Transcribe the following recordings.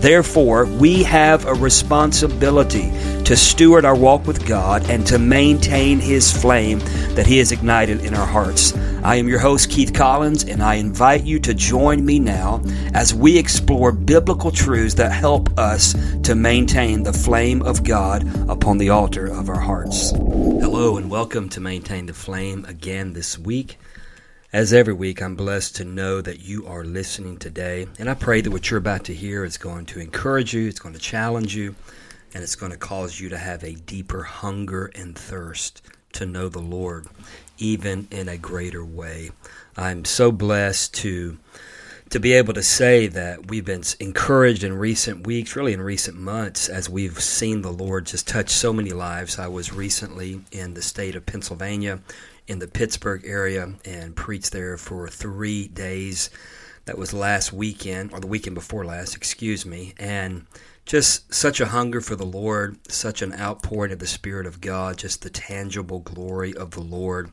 Therefore, we have a responsibility to steward our walk with God and to maintain His flame that He has ignited in our hearts. I am your host, Keith Collins, and I invite you to join me now as we explore biblical truths that help us to maintain the flame of God upon the altar of our hearts. Hello, and welcome to Maintain the Flame again this week. As every week, I'm blessed to know that you are listening today, and I pray that what you're about to hear is going to encourage you, it's going to challenge you, and it's going to cause you to have a deeper hunger and thirst to know the Lord, even in a greater way. I'm so blessed to to be able to say that we've been encouraged in recent weeks, really in recent months, as we've seen the Lord just touch so many lives. I was recently in the state of Pennsylvania in the Pittsburgh area and preached there for three days. That was last weekend, or the weekend before last, excuse me. And just such a hunger for the Lord, such an outpouring of the Spirit of God, just the tangible glory of the Lord,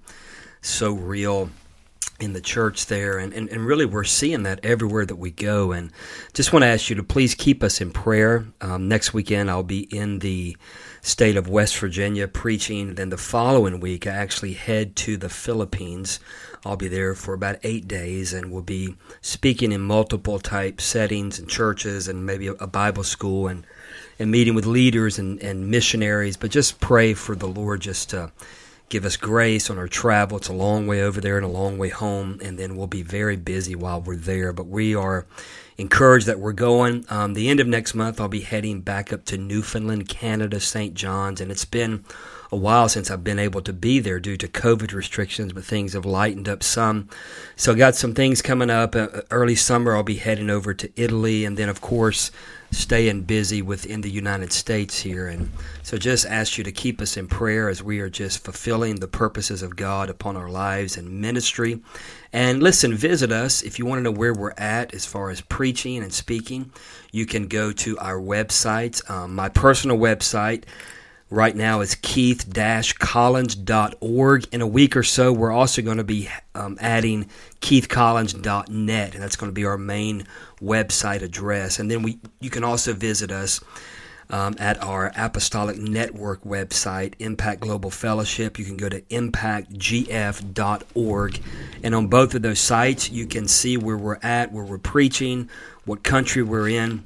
so real in the church there. And, and, and really, we're seeing that everywhere that we go. And just want to ask you to please keep us in prayer. Um, next weekend, I'll be in the state of West Virginia preaching. Then the following week, I actually head to the Philippines. I'll be there for about eight days and will be speaking in multiple type settings and churches and maybe a Bible school and, and meeting with leaders and, and missionaries. But just pray for the Lord just to give us grace on our travel. It's a long way over there and a long way home, and then we'll be very busy while we're there. But we are encouraged that we're going. Um, the end of next month, I'll be heading back up to Newfoundland, Canada, St. John's, and it's been a while since I've been able to be there due to COVID restrictions, but things have lightened up some. So I got some things coming up. Uh, early summer, I'll be heading over to Italy, and then of course staying busy within the United States here. And so just ask you to keep us in prayer as we are just fulfilling the purposes of God upon our lives and ministry. And listen, visit us if you want to know where we're at as far as preaching and speaking. You can go to our website, um, my personal website right now is keith-collins.org. In a week or so, we're also going to be um, adding keithcollins.net, and that's going to be our main website address. And then we you can also visit us um, at our Apostolic Network website, Impact Global Fellowship. You can go to impactgf.org. And on both of those sites, you can see where we're at, where we're preaching, what country we're in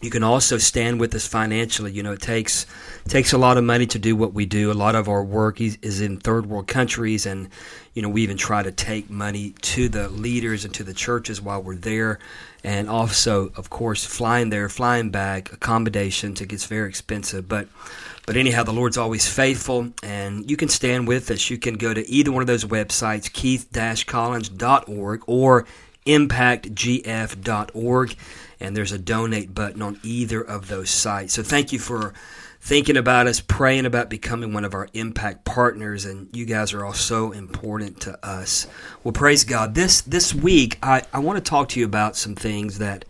you can also stand with us financially. You know, it takes takes a lot of money to do what we do. A lot of our work is, in third world countries, and you know, we even try to take money to the leaders and to the churches while we're there, and also, of course, flying there, flying back, accommodations. It gets very expensive, but. But anyhow, the Lord's always faithful, and you can stand with us. You can go to either one of those websites, keith-collins.org or impactgf.org and there's a donate button on either of those sites. So thank you for thinking about us, praying about becoming one of our impact partners, and you guys are all so important to us. Well, praise God. This this week, I, I want to talk to you about some things that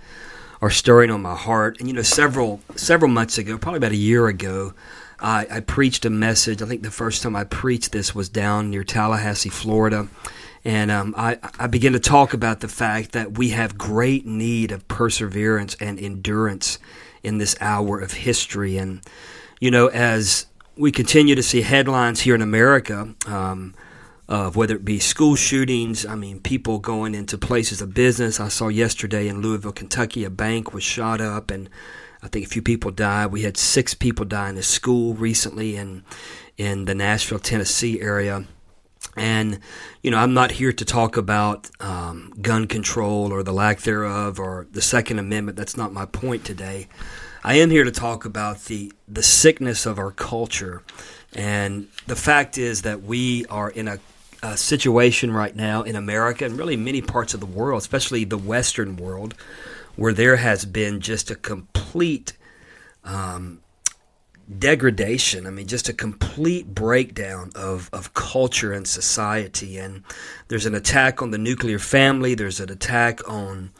are stirring on my heart. And you know, several several months ago, probably about a year ago, I, I preached a message. I think the first time I preached this was down near Tallahassee, Florida and um, I, I begin to talk about the fact that we have great need of perseverance and endurance in this hour of history. And, you know, as we continue to see headlines here in America um, of whether it be school shootings, I mean, people going into places of business. I saw yesterday in Louisville, Kentucky, a bank was shot up and I think a few people died. We had six people die in a school recently in, in the Nashville, Tennessee area And, you know, I'm not here to talk about um, gun control or the lack thereof or the Second Amendment. That's not my point today. I am here to talk about the, the sickness of our culture. And the fact is that we are in a, a situation right now in America and really many parts of the world, especially the Western world, where there has been just a complete um, degradation. I mean, just a complete breakdown of, of culture and society. And there's an attack on the nuclear family, there's an attack on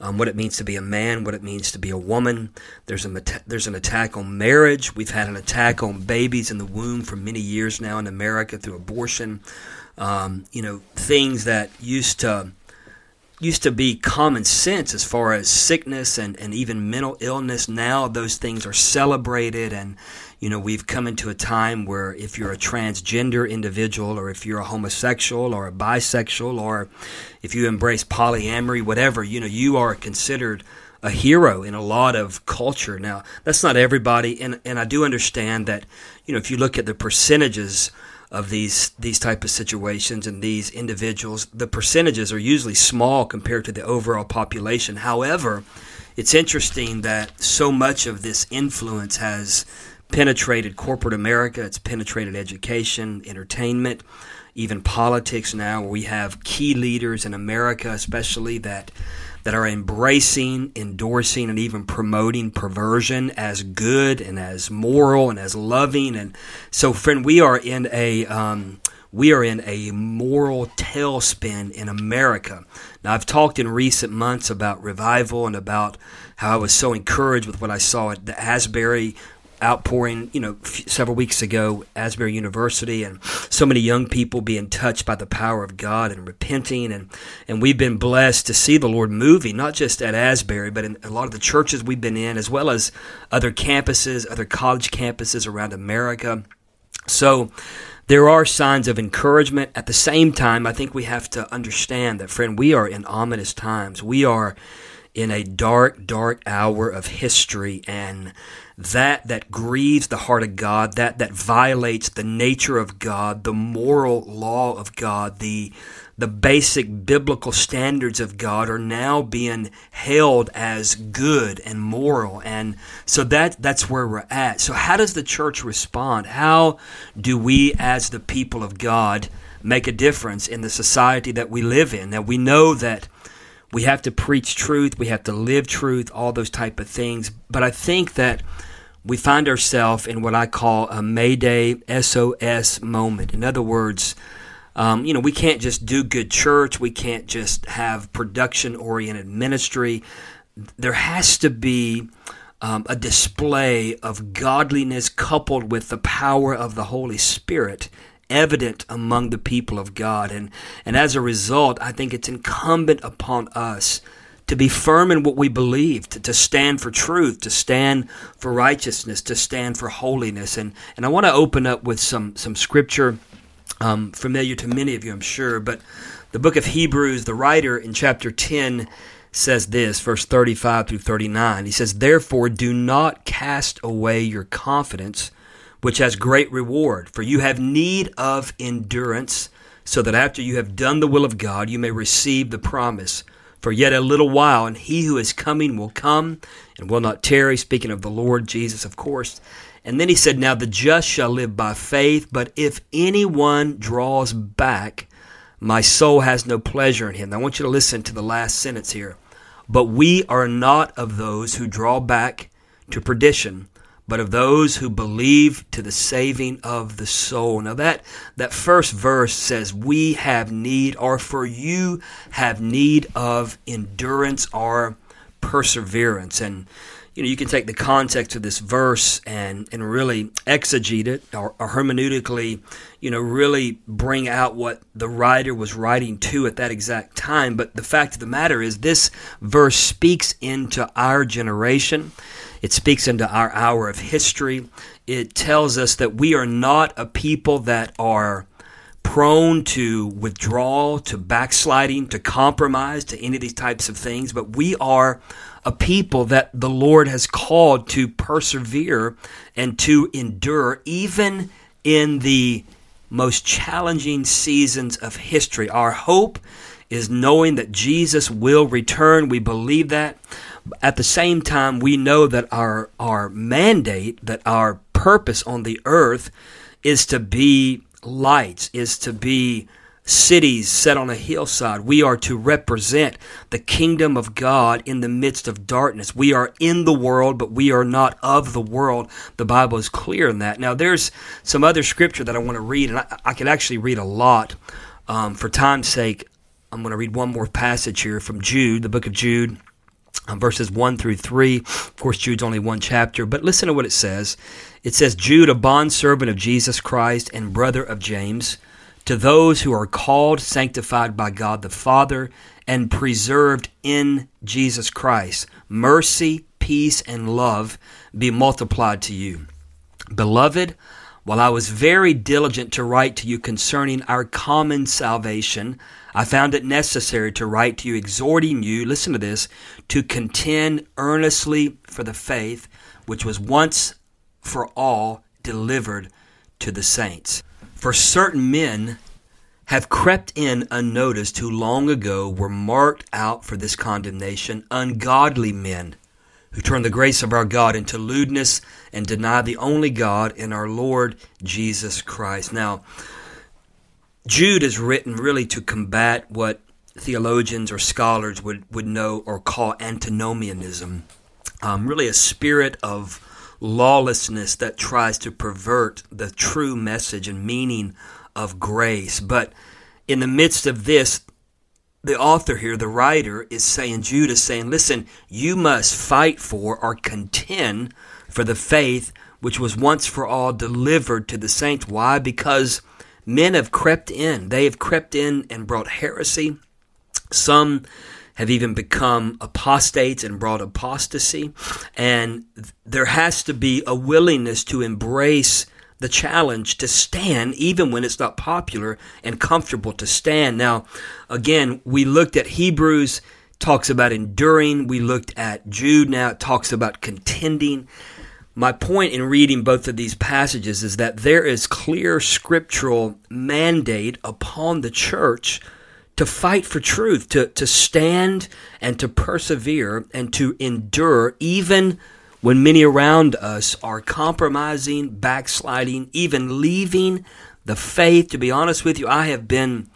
um, what it means to be a man, what it means to be a woman. There's, a, there's an attack on marriage. We've had an attack on babies in the womb for many years now in America through abortion. Um, you know, things that used to used to be common sense as far as sickness and, and even mental illness. Now those things are celebrated and you know, we've come into a time where if you're a transgender individual or if you're a homosexual or a bisexual or if you embrace polyamory, whatever, you know, you are considered a hero in a lot of culture. Now, that's not everybody, and, and I do understand that, you know, if you look at the percentages of these these type of situations and these individuals, the percentages are usually small compared to the overall population. However, it's interesting that so much of this influence has penetrated corporate America, it's penetrated education, entertainment, even politics now. We have key leaders in America, especially that that are embracing, endorsing, and even promoting perversion as good and as moral and as loving. And so, friend, we are in a um, we are in a moral tailspin in America. Now, I've talked in recent months about revival and about how I was so encouraged with what I saw at the Asbury outpouring, you know, f- several weeks ago, Asbury University, and so many young people being touched by the power of God and repenting, and and we've been blessed to see the Lord moving, not just at Asbury, but in a lot of the churches we've been in, as well as other campuses, other college campuses around America. So. There are signs of encouragement. At the same time, I think we have to understand that, friend, we are in ominous times. We are in a dark, dark hour of history, and that that grieves the heart of God, that that violates the nature of God, the moral law of God, the the basic biblical standards of God are now being held as good and moral and so that that's where we're at. So how does the church respond? How do we as the people of God make a difference in the society that we live in? Now we know that we have to preach truth, we have to live truth, all those type of things. But I think that we find ourselves in what I call a Mayday SOS moment. In other words, um, you know, we can't just do good church. We can't just have production oriented ministry. There has to be um, a display of godliness coupled with the power of the Holy Spirit evident among the people of God. And, and as a result, I think it's incumbent upon us to be firm in what we believe, to, to stand for truth, to stand for righteousness, to stand for holiness. And, and I want to open up with some, some scripture um, familiar to many of you, I'm sure. But the book of Hebrews, the writer in chapter 10 says this, verse 35 through 39. He says, Therefore, do not cast away your confidence, which has great reward, for you have need of endurance, so that after you have done the will of God, you may receive the promise. For yet a little while, and he who is coming will come and will not tarry. Speaking of the Lord Jesus, of course. And then he said, Now the just shall live by faith, but if anyone draws back, my soul has no pleasure in him. Now, I want you to listen to the last sentence here. But we are not of those who draw back to perdition, but of those who believe to the saving of the soul. Now that, that first verse says, we have need, or for you have need of endurance or perseverance. And, you know, you can take the context of this verse and, and really exegete it or, or hermeneutically, you know, really bring out what the writer was writing to at that exact time. But the fact of the matter is, this verse speaks into our generation. It speaks into our hour of history. It tells us that we are not a people that are prone to withdrawal, to backsliding, to compromise, to any of these types of things, but we are a people that the Lord has called to persevere and to endure, even in the most challenging seasons of history. Our hope is knowing that Jesus will return. We believe that. At the same time, we know that our, our mandate, that our purpose on the earth is to be lights, is to be cities set on a hillside. We are to represent the kingdom of God in the midst of darkness. We are in the world, but we are not of the world. The Bible is clear in that. Now, there's some other scripture that I want to read, and I, I could actually read a lot. Um, for time's sake, I'm going to read one more passage here from Jude, the book of Jude. Verses 1 through 3. Of course, Jude's only one chapter, but listen to what it says. It says, Jude, a bondservant of Jesus Christ and brother of James, to those who are called, sanctified by God the Father, and preserved in Jesus Christ, mercy, peace, and love be multiplied to you. Beloved, while I was very diligent to write to you concerning our common salvation, I found it necessary to write to you, exhorting you, listen to this, to contend earnestly for the faith which was once for all delivered to the saints. For certain men have crept in unnoticed who long ago were marked out for this condemnation, ungodly men who turn the grace of our God into lewdness and deny the only God in our Lord Jesus Christ. Now, Jude is written really to combat what theologians or scholars would, would know or call antinomianism, um, really a spirit of lawlessness that tries to pervert the true message and meaning of grace. But in the midst of this, the author here, the writer, is saying, Jude is saying, listen, you must fight for or contend for the faith which was once for all delivered to the saints. Why? Because men have crept in. They have crept in and brought heresy. Some have even become apostates and brought apostasy. And there has to be a willingness to embrace the challenge to stand even when it's not popular and comfortable to stand. Now, again, we looked at Hebrews talks about enduring. We looked at Jude now it talks about contending. My point in reading both of these passages is that there is clear scriptural mandate upon the church to fight for truth, to, to stand and to persevere and to endure, even when many around us are compromising, backsliding, even leaving the faith. To be honest with you, I have been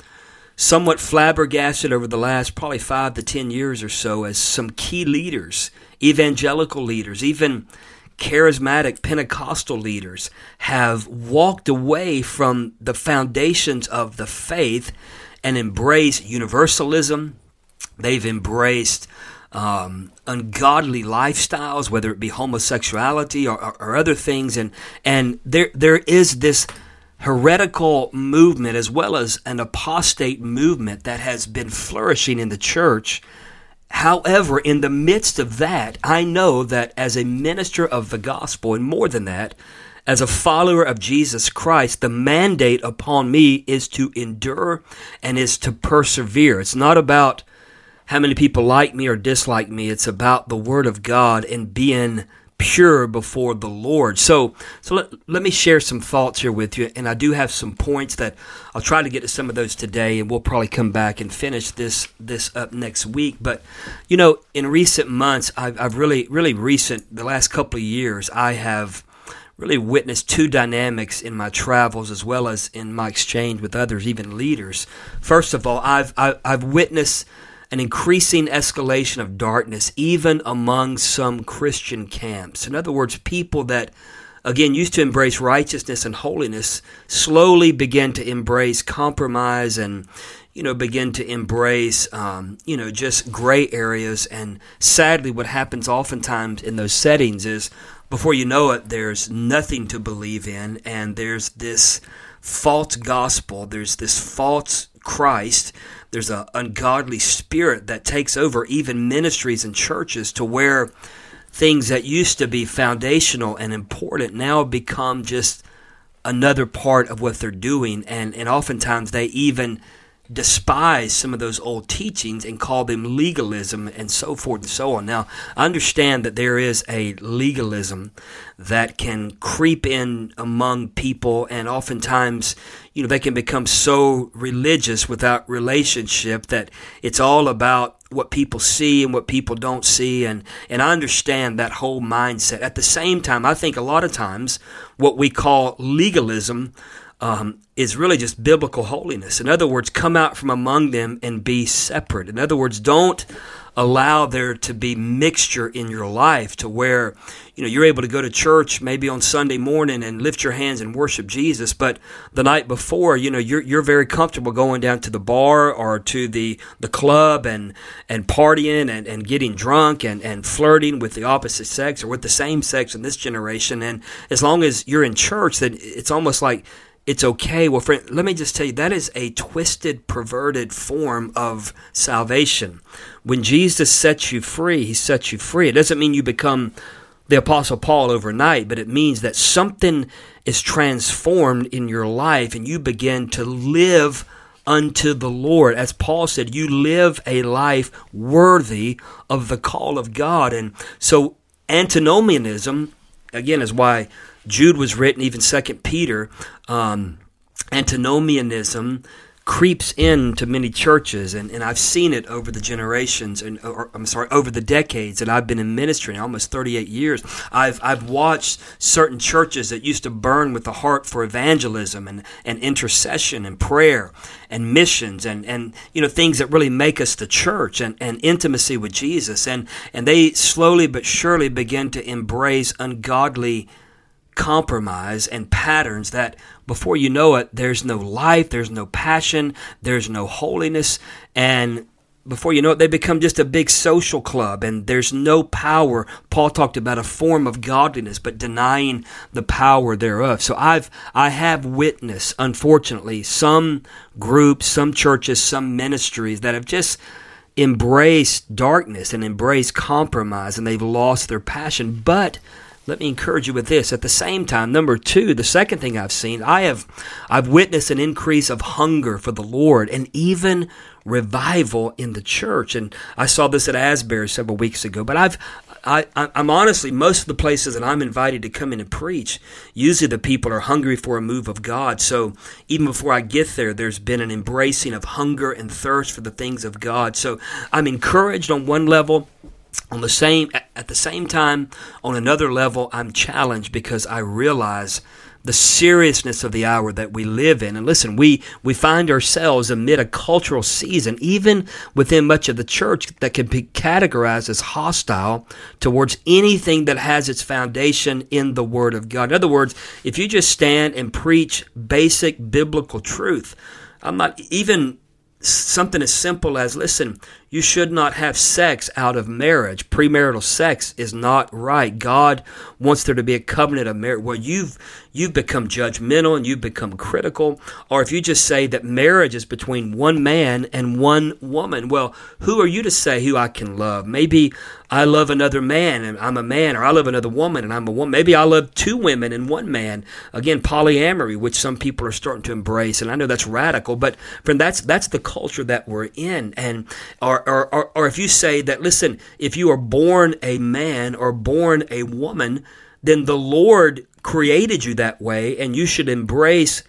somewhat flabbergasted over the last probably five to ten years or so as some key leaders, evangelical leaders, even charismatic Pentecostal leaders have walked away from the foundations of the faith and embrace universalism. They've embraced um, ungodly lifestyles, whether it be homosexuality or, or, or, other things, and and there there is this heretical movement as well as an apostate movement that has been flourishing in the church. However, in the midst of that, I know that as a minister of the gospel, and more than that, as a follower of Jesus Christ, the mandate upon me is to endure and is to persevere. It's not about how many people like me or dislike me. It's about the Word of God and being pure before the Lord. So, so let, let me share some thoughts here with you. And I do have some points that I'll try to get to some of those today, and we'll probably come back and finish this this up next week. But you know, in recent months, I've, I've really, really recent the last couple of years, I have really witnessed two dynamics in my travels as well as in my exchange with others, even leaders. First of all, I've I, have i have witnessed an increasing escalation of darkness even among some Christian camps. In other words, people that again used to embrace righteousness and holiness slowly begin to embrace compromise and you know begin to embrace um, you know just gray areas and sadly what happens oftentimes in those settings is before you know it, there's nothing to believe in, and there's this false gospel, there's this false Christ, there's an ungodly spirit that takes over even ministries and churches to where things that used to be foundational and important now become just another part of what they're doing, and, and oftentimes they even despise some of those old teachings and call them legalism and so forth and so on. Now, I understand that there is a legalism that can creep in among people, and oftentimes, you know, they can become so religious without relationship that it's all about what people see and what people don't see and and I understand that whole mindset. At the same time, I think a lot of times what we call legalism um, is really just biblical holiness. In other words, come out from among them and be separate. In other words, don't allow there to be mixture in your life to where you know you're able to go to church maybe on Sunday morning and lift your hands and worship Jesus but the night before you know you're you're very comfortable going down to the bar or to the the club and and partying and, and getting drunk and and flirting with the opposite sex or with the same sex in this generation and as long as you're in church then it's almost like it's okay. Well, friend, let me just tell you that is a twisted, perverted form of salvation. When Jesus sets you free, he sets you free. It doesn't mean you become the Apostle Paul overnight, but it means that something is transformed in your life and you begin to live unto the Lord. As Paul said, you live a life worthy of the call of God. And so antinomianism, again, is why Jude was written, even Second Peter. Um, antinomianism creeps into many churches, and, and I've seen it over the generations, and or, I'm sorry, over the decades, that I've been in ministry almost 38 years. I've I've watched certain churches that used to burn with the heart for evangelism and, and intercession and prayer and missions and, and you know things that really make us the church and, and intimacy with Jesus, and and they slowly but surely begin to embrace ungodly compromise and patterns that before you know it, there's no life, there's no passion, there's no holiness, and before you know it, they become just a big social club and there's no power. Paul talked about a form of godliness, but denying the power thereof. So I've, I have witnessed, unfortunately, some groups, some churches, some ministries that have just embraced darkness and embraced compromise and they've lost their passion. But let me encourage you with this. At the same time, number two, the second thing I've seen, I have I've witnessed an increase of hunger for the Lord and even revival in the church. And I saw this at Asbury several weeks ago. But I've I, I'm honestly, most of the places that I'm invited to come in and preach, usually the people are hungry for a move of God. So even before I get there, there's been an embracing of hunger and thirst for the things of God. So I'm encouraged on one level on the same at the same time on another level i'm challenged because i realize the seriousness of the hour that we live in. And listen we we find ourselves amid a cultural season even within much of the church that can be categorized as hostile towards anything that has its foundation in the word of god. In other words if you just stand and preach basic biblical truth i'm not even something as simple as listen you should not have sex out of marriage. Premarital sex is not right. God wants there to be a covenant of marriage where you've you've become judgmental and you've become critical, or if you just say that marriage is between one man and one woman, well, who are you to say who I can love? Maybe I love another man and I'm a man, or I love another woman and I'm a woman. Maybe I love two women and one man. Again, polyamory, which some people are starting to embrace, and I know that's radical, but friend, that's that's the culture that we're in, and our or, or, or if you say that, listen, if you are born a man or born a woman, then the Lord created you that way and you should embrace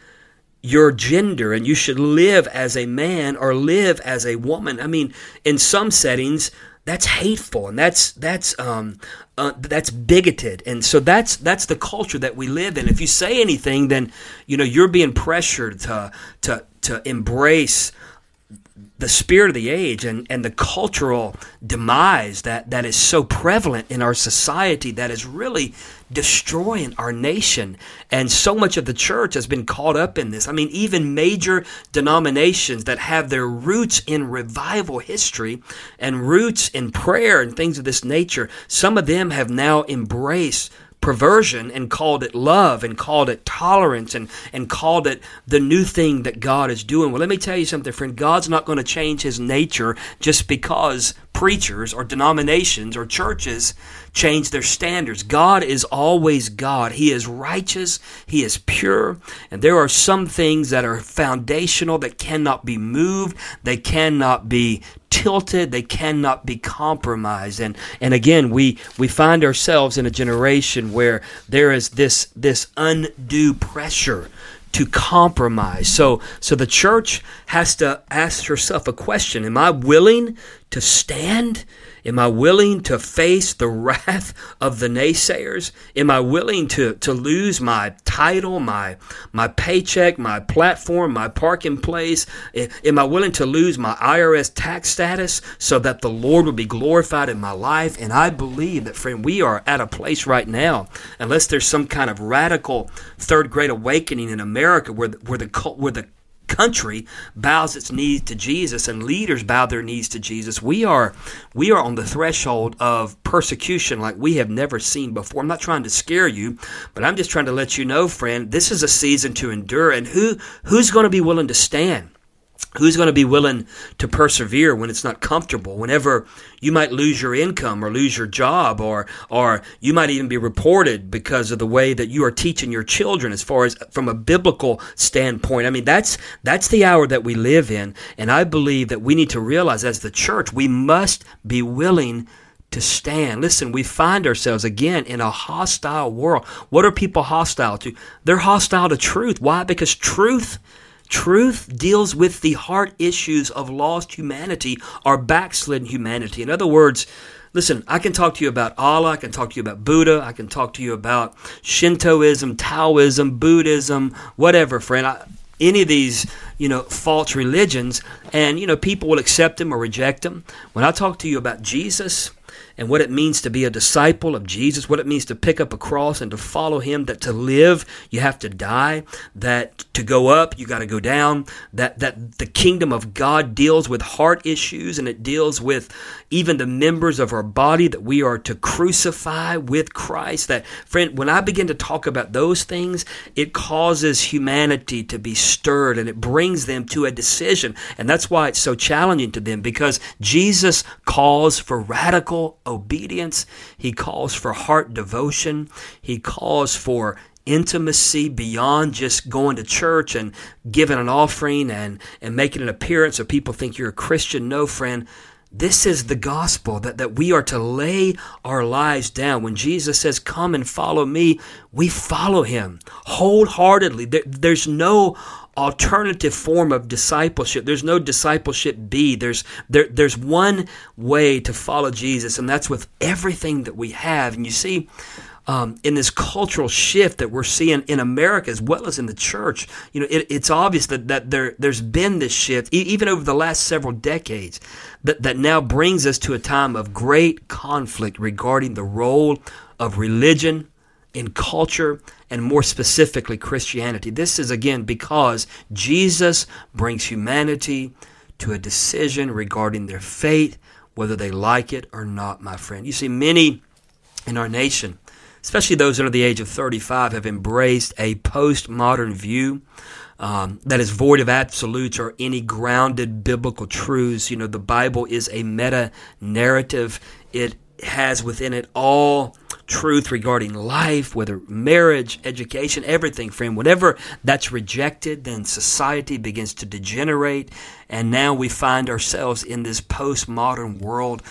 your gender and you should live as a man or live as a woman. I mean, in some settings, that's hateful and that's that's um uh, that's bigoted and so that's that's the culture that we live in if you say anything then you know you're being pressured to to to embrace the spirit of the age and, and the cultural demise that, that is so prevalent in our society that is really destroying our nation. And so much of the church has been caught up in this. I mean, even major denominations that have their roots in revival history and roots in prayer and things of this nature, some of them have now embraced perversion and called it love and called it tolerance and, and called it the new thing that God is doing. Well, let me tell you something, friend. God's not going to change his nature just because preachers or denominations or churches change their standards. God is always God. He is righteous, He is pure, and there are some things that are foundational that cannot be moved, they cannot be tilted. They cannot be compromised. And and again we we find ourselves in a generation where there is this this undue pressure to compromise. So so the church has to ask herself a question, am I willing to stand Am I willing to face the wrath of the naysayers? Am I willing to, to lose my title, my, my paycheck, my platform, my parking place? Am I willing to lose my IRS tax status so that the Lord will be glorified in my life? And I believe that, friend, we are at a place right now, unless there's some kind of radical third great awakening in America where, where, the, where the country bows its knees to Jesus and leaders bow their knees to Jesus, we are we are on the threshold of persecution like we have never seen before. I'm not trying to scare you, but I'm just trying to let you know, friend, this is a season to endure and who who's going to be willing to stand? Who's going to be willing to persevere when it's not comfortable? Whenever you might lose your income or lose your job, or or you might even be reported because of the way that you are teaching your children, as far as from a biblical standpoint. I mean, that's that's the hour that we live in, and I believe that we need to realize as the church we must be willing to stand. Listen, we find ourselves again in a hostile world. What are people hostile to? They're hostile to truth. Why? Because truth Truth deals with the heart issues of lost humanity or backslidden humanity. In other words, listen, I can talk to you about Allah, I can talk to you about Buddha, I can talk to you about Shintoism, Taoism, Buddhism, whatever, friend. I, any of these, you know, false religions, and you know, people will accept them or reject them. When I talk to you about Jesus, and what it means to be a disciple of Jesus, what it means to pick up a cross and to follow him, that to live, you have to die, that to go up, you got to go down, that, that the kingdom of God deals with heart issues and it deals with even the members of our body that we are to crucify with Christ. That, friend, when I begin to talk about those things, it causes humanity to be stirred and it brings them to a decision. And that's why it's so challenging to them because Jesus calls for radical. He calls for heart devotion. He calls for intimacy beyond just going to church and giving an offering and, and making an appearance so people think you're a Christian. No, friend. This is the gospel that, that we are to lay our lives down. When Jesus says, Come and follow me, we follow him wholeheartedly. There, there's no alternative form of discipleship. There's no discipleship B. There's there, there's one way to follow Jesus, and that's with everything that we have. And you see, um, in this cultural shift that we're seeing in America as well as in the church, you know, it, it's obvious that, that there there's been this shift e- even over the last several decades that that now brings us to a time of great conflict regarding the role of religion in culture and more specifically Christianity. This is again because Jesus brings humanity to a decision regarding their fate, whether they like it or not, my friend. You see, many in our nation, especially those under the age of 35, have embraced a postmodern view. Um, that is void of absolutes or any grounded biblical truths. You know, the Bible is a meta narrative. It has within it all truth regarding life, whether marriage, education, everything, friend. Whenever that's rejected, then society begins to degenerate. And now we find ourselves in this postmodern world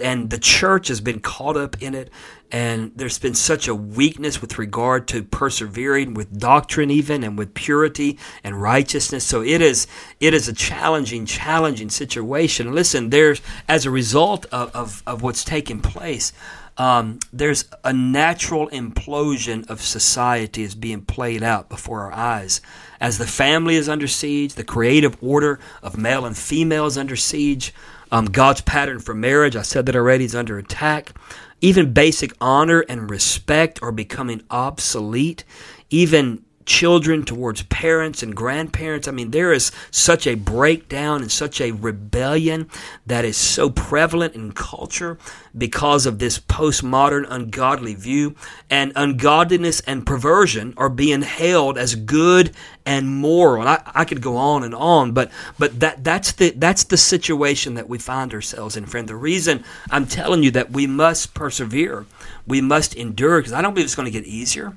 and the church has been caught up in it and there's been such a weakness with regard to persevering with doctrine even and with purity and righteousness so it is it is a challenging challenging situation listen there's as a result of, of, of what's taken place um, there's a natural implosion of society is being played out before our eyes. As the family is under siege, the creative order of male and female is under siege, um, God's pattern for marriage, I said that already, is under attack. Even basic honor and respect are becoming obsolete. Even children, towards parents and grandparents. I mean, there is such a breakdown and such a rebellion that is so prevalent in culture because of this postmodern ungodly view. And ungodliness and perversion are being hailed as good and moral. And I, I could go on and on, but but that that's the that's the situation that we find ourselves in, friend. The reason I'm telling you that we must persevere, we must endure, because I don't believe it's going to get easier.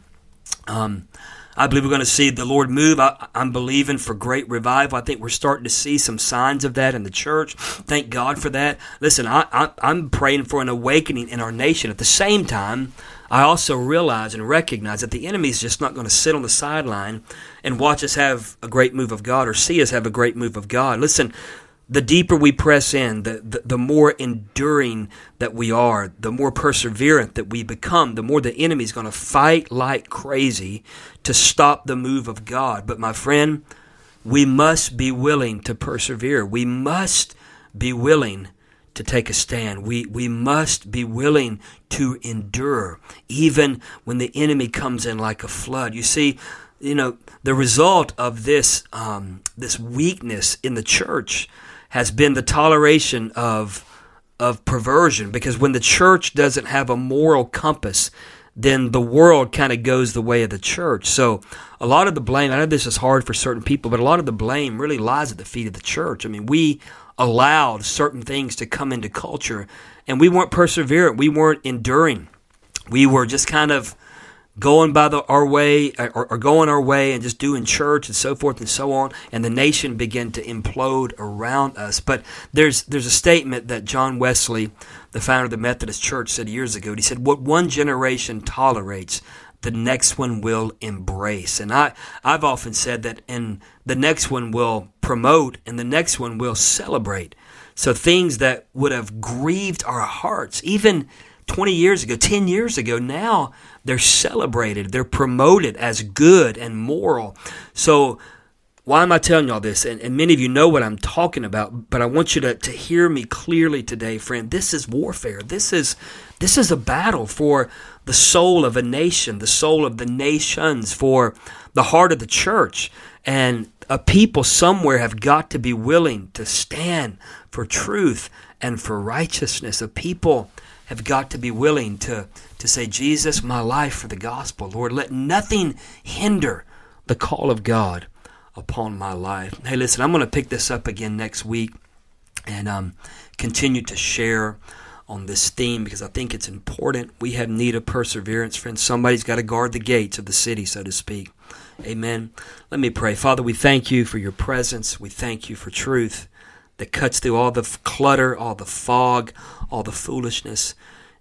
Um, I believe we're going to see the Lord move. I, am believing for great revival. I think we're starting to see some signs of that in the church. Thank God for that. Listen, I, I, I'm praying for an awakening in our nation. At the same time, I also realize and recognize that the enemy is just not going to sit on the sideline and watch us have a great move of God or see us have a great move of God. Listen, the deeper we press in, the, the, the, more enduring that we are, the more perseverant that we become, the more the enemy is going to fight like crazy to stop the move of God. But my friend, we must be willing to persevere. We must be willing to take a stand. We, we must be willing to endure, even when the enemy comes in like a flood. You see, you know, the result of this, um, this weakness in the church has been the toleration of of perversion. Because when the church doesn't have a moral compass then the world kind of goes the way of the church. So a lot of the blame i know this is hard for certain people but a lot of the blame really lies at the feet of the church. I mean we allowed certain things to come into culture and we weren't perseverant we weren't enduring. We were just kind of going by the, our way uh, or, or, going our way and just doing church and so forth and so on and the nation began to implode around us. But there's there's a statement that John Wesley the founder of the Methodist Church said years ago. He said what one generation tolerates the next one will embrace. And I I've often said that and the next one will promote and the next one will celebrate. So things that would have grieved our hearts even 20 years ago, 10 years ago, now they're celebrated, they're promoted as good and moral. So, why am I telling you all this? And, and, many of you know what I'm talking about, but I want you to, to hear me clearly today, friend. This is warfare. This is this is a battle for the soul of a nation, the soul of the nations, for the heart of the church. And a people somewhere have got to be willing to stand for truth and for righteousness. A people have got to be willing to, to say, Jesus, my life for the gospel. Lord, let nothing hinder the call of God upon my life. Hey, listen, I'm going to pick this up again next week and um, continue to share on this theme because I think it's important. We have need of perseverance, friends. Somebody's got to guard the gates of the city, so to speak. Amen. Let me pray. Father, we thank you for your presence. We thank you for truth that cuts through all the clutter, all the fog, all the foolishness.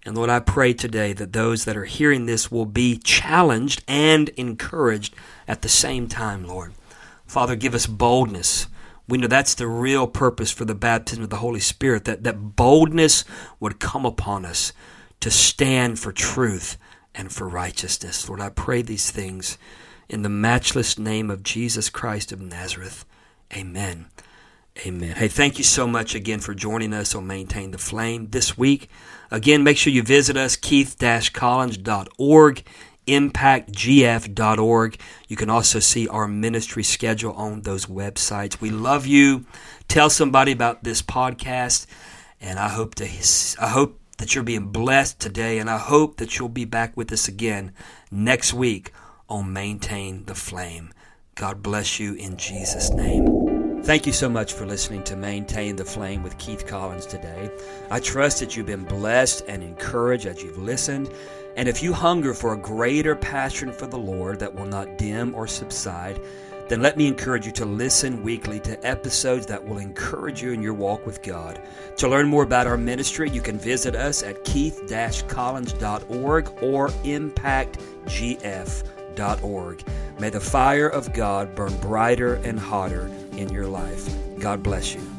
And Lord, I pray today that those that are hearing this will be challenged and encouraged at the same time, Lord. Father, give us boldness. We know that's the real purpose for the baptism of the Holy Spirit, that, that boldness would come upon us to stand for truth and for righteousness. Lord, I pray these things in the matchless name of Jesus Christ of Nazareth. Amen. Amen. Hey, thank you so much again for joining us on Maintain the Flame this week. Again, make sure you visit us, keith-collins.org, impactgf.org. You can also see our ministry schedule on those websites. We love you. Tell somebody about this podcast, and I hope to I hope that you're being blessed today, and I hope that you'll be back with us again next week on Maintain the Flame. God bless you in Jesus' name. Thank you so much for listening to Maintain the Flame with Keith Collins today. I trust that you've been blessed and encouraged as you've listened. And if you hunger for a greater passion for the Lord that will not dim or subside, then let me encourage you to listen weekly to episodes that will encourage you in your walk with God. To learn more about our ministry, you can visit us at keith-collins.org or impactgf.org. May the fire of God burn brighter and hotter in your life. God bless you.